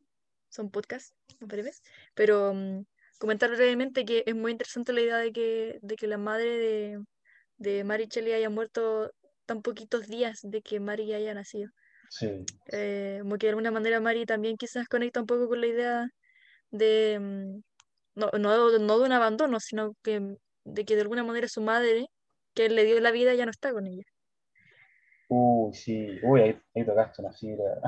son podcasts, breves, pero mm, comentar brevemente que es muy interesante la idea de que, de que la madre de, de Mary Shelley haya muerto tan poquitos días de que Mary haya nacido. Sí. Eh, como que de alguna manera Mary también quizás conecta un poco con la idea de, mm, no, no, no de un abandono, sino que de que de alguna manera su madre, que le dio la vida, ya no está con ella. Uy, sí, uy, ahí, ahí tocaste una fibra.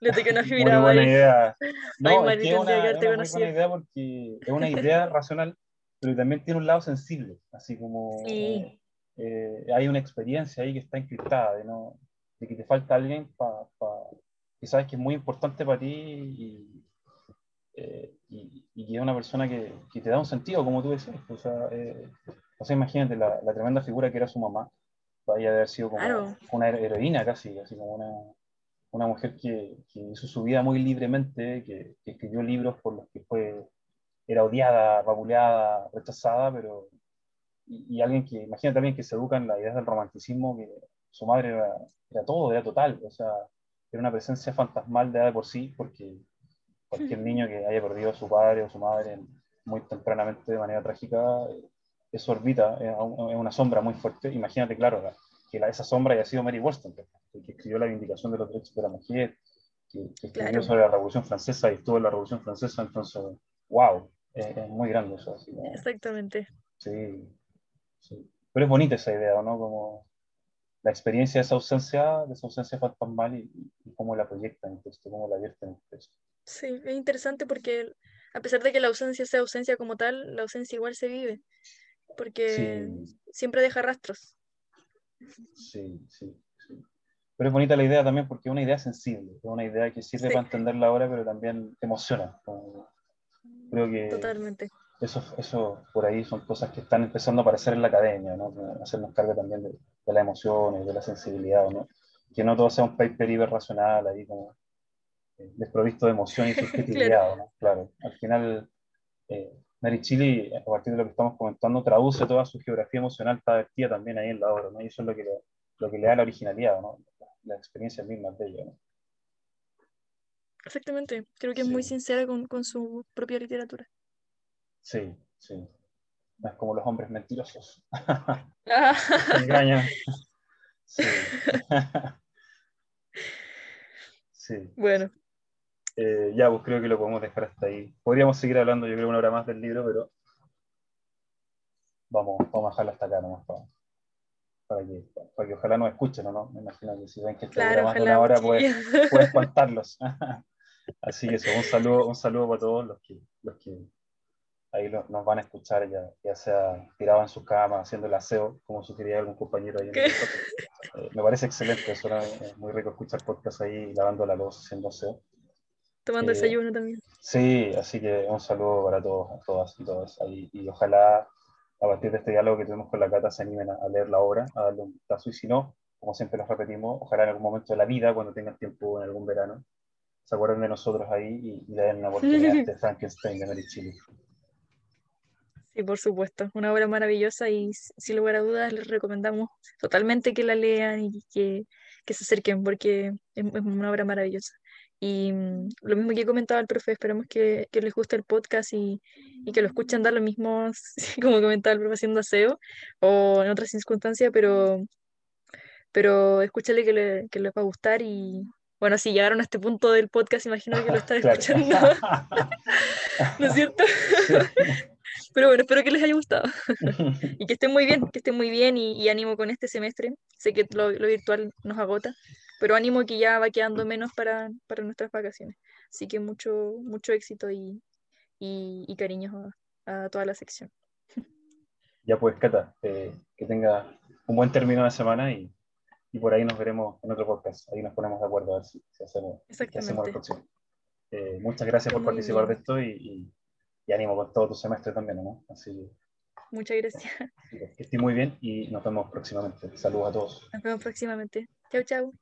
Le toqué una fibra. Muy buena idea. No, es que es una, una muy buena idea porque es una idea racional, pero también tiene un lado sensible, así como sí. eh, hay una experiencia ahí que está encriptada, de, no, de que te falta alguien pa, pa, que sabes que es muy importante para ti y, eh, y, y, que es una persona que, que, te da un sentido, como tú decías. O sea, eh, o sea imagínate la, la tremenda figura que era su mamá vaya a haber sido como una heroína casi, así como una, una mujer que, que, hizo su vida muy libremente, que, escribió libros por los que fue, era odiada, vapuleada, rechazada, pero y, alguien que, imagina también que se educa en la idea del romanticismo, que su madre era, era, todo, era total, o sea, era una presencia fantasmal de de por sí, porque cualquier niño que haya perdido a su padre o su madre muy tempranamente de manera trágica, eso orbita, es una sombra muy fuerte. Imagínate, claro, que la, esa sombra haya sido Mary Wollstonecraft, que escribió la Vindicación de los Derechos de la Mujer, que, escribió sobre la Revolución Francesa y estuvo en la Revolución Francesa, entonces, wow, es, muy grande eso. Exactamente. Sí, sí, Pero es bonita esa idea, ¿no? Como la experiencia de esa ausencia, de esa ausencia fantasmal y, y cómo la proyecta en el texto, cómo la vierte en el texto. Sí, es interesante porque a pesar de que la ausencia sea ausencia como tal, la ausencia igual se vive porque siempre deja rastros. Sí, sí, sí. Pero es bonita la idea también porque es una idea sensible, es una idea que sirve para entenderla ahora, pero también emociona. Creo que Totalmente. Eso, eso por ahí son cosas que están empezando a aparecer en la academia, ¿no? hacernos cargo también de, de las emociones, de la sensibilidad, ¿no? que no todo sea un paper irracional, ahí como eh, desprovisto de emoción y subjetividad. ¿no? Claro, al final eh, Mary Chile, a partir de lo que estamos comentando, traduce toda su geografía emocional, vertida también ahí en la obra, ¿no? y eso es lo que le, lo que le da la originalidad, ¿no? la experiencia misma de ella. ¿no? Exactamente, creo que es muy sincera con, con, su propia literatura. Sí, sí. No es como los hombres mentirosos. Ah. engañan. Sí. sí. Bueno, eh, ya, pues creo que lo podemos dejar hasta ahí. Podríamos seguir hablando, yo creo, una hora más del libro, pero vamos, vamos a dejarlo hasta acá nomás para, para, que, para que ojalá nos escuchen, ¿no? Me imagino que si ven que está claro, más de una hora puede, puede espantarlos. Así que eso, un saludo, un saludo para todos los que, los que ahí nos van a escuchar, ya, ya sea tirado en su cama, haciendo el aseo, como sugería algún compañero ahí. En el eh, me parece excelente, suena muy rico escuchar podcast ahí lavando la luz, haciendo aseo. Tomando desayuno también. Sí, así que un saludo para todos, todas y todos ahí. Y ojalá a partir de este diálogo que tuvimos con la Cata se animen a, leer la obra, a darle un vistazo. Y si no, como siempre los repetimos, ojalá en algún momento de la vida, cuando tengan tiempo en algún verano, se acuerden de nosotros ahí y, le den una oportunidad a este Frankenstein de Mary Chile. Sí, por supuesto, una obra maravillosa y sin lugar a dudas les recomendamos totalmente que la lean y que, que se acerquen porque es, una obra maravillosa. Y mm, lo mismo que comentaba el profe, esperamos que, que les guste el podcast y, y, que lo escuchen dar lo mismo, como comentaba el profe haciendo aseo o en otras circunstancias, pero, pero escúchale que, le, que les va a gustar y, bueno, si llegaron a este punto del podcast, imagino que lo están escuchando. ¿No es cierto? Pero bueno, espero que les haya gustado. y que estén muy bien, que estén muy bien y, ánimo con este semestre. Sé que lo, virtual nos agota, pero ánimo que ya va quedando menos para, para nuestras vacaciones. Así que mucho, mucho éxito y, y, cariños a, toda la sección. Ya pues, Cata, eh, que tenga un buen término de semana y y por ahí nos veremos en otro podcast. Ahí nos ponemos de acuerdo a ver si, hacemos, hacemos el próximo. Eh, muchas gracias por participar de esto y, y, ánimo con todo tu semestre también, ¿no? Así, muchas gracias. Que estés muy bien y nos vemos próximamente. Saludos a todos. Nos vemos próximamente. Chau, chau.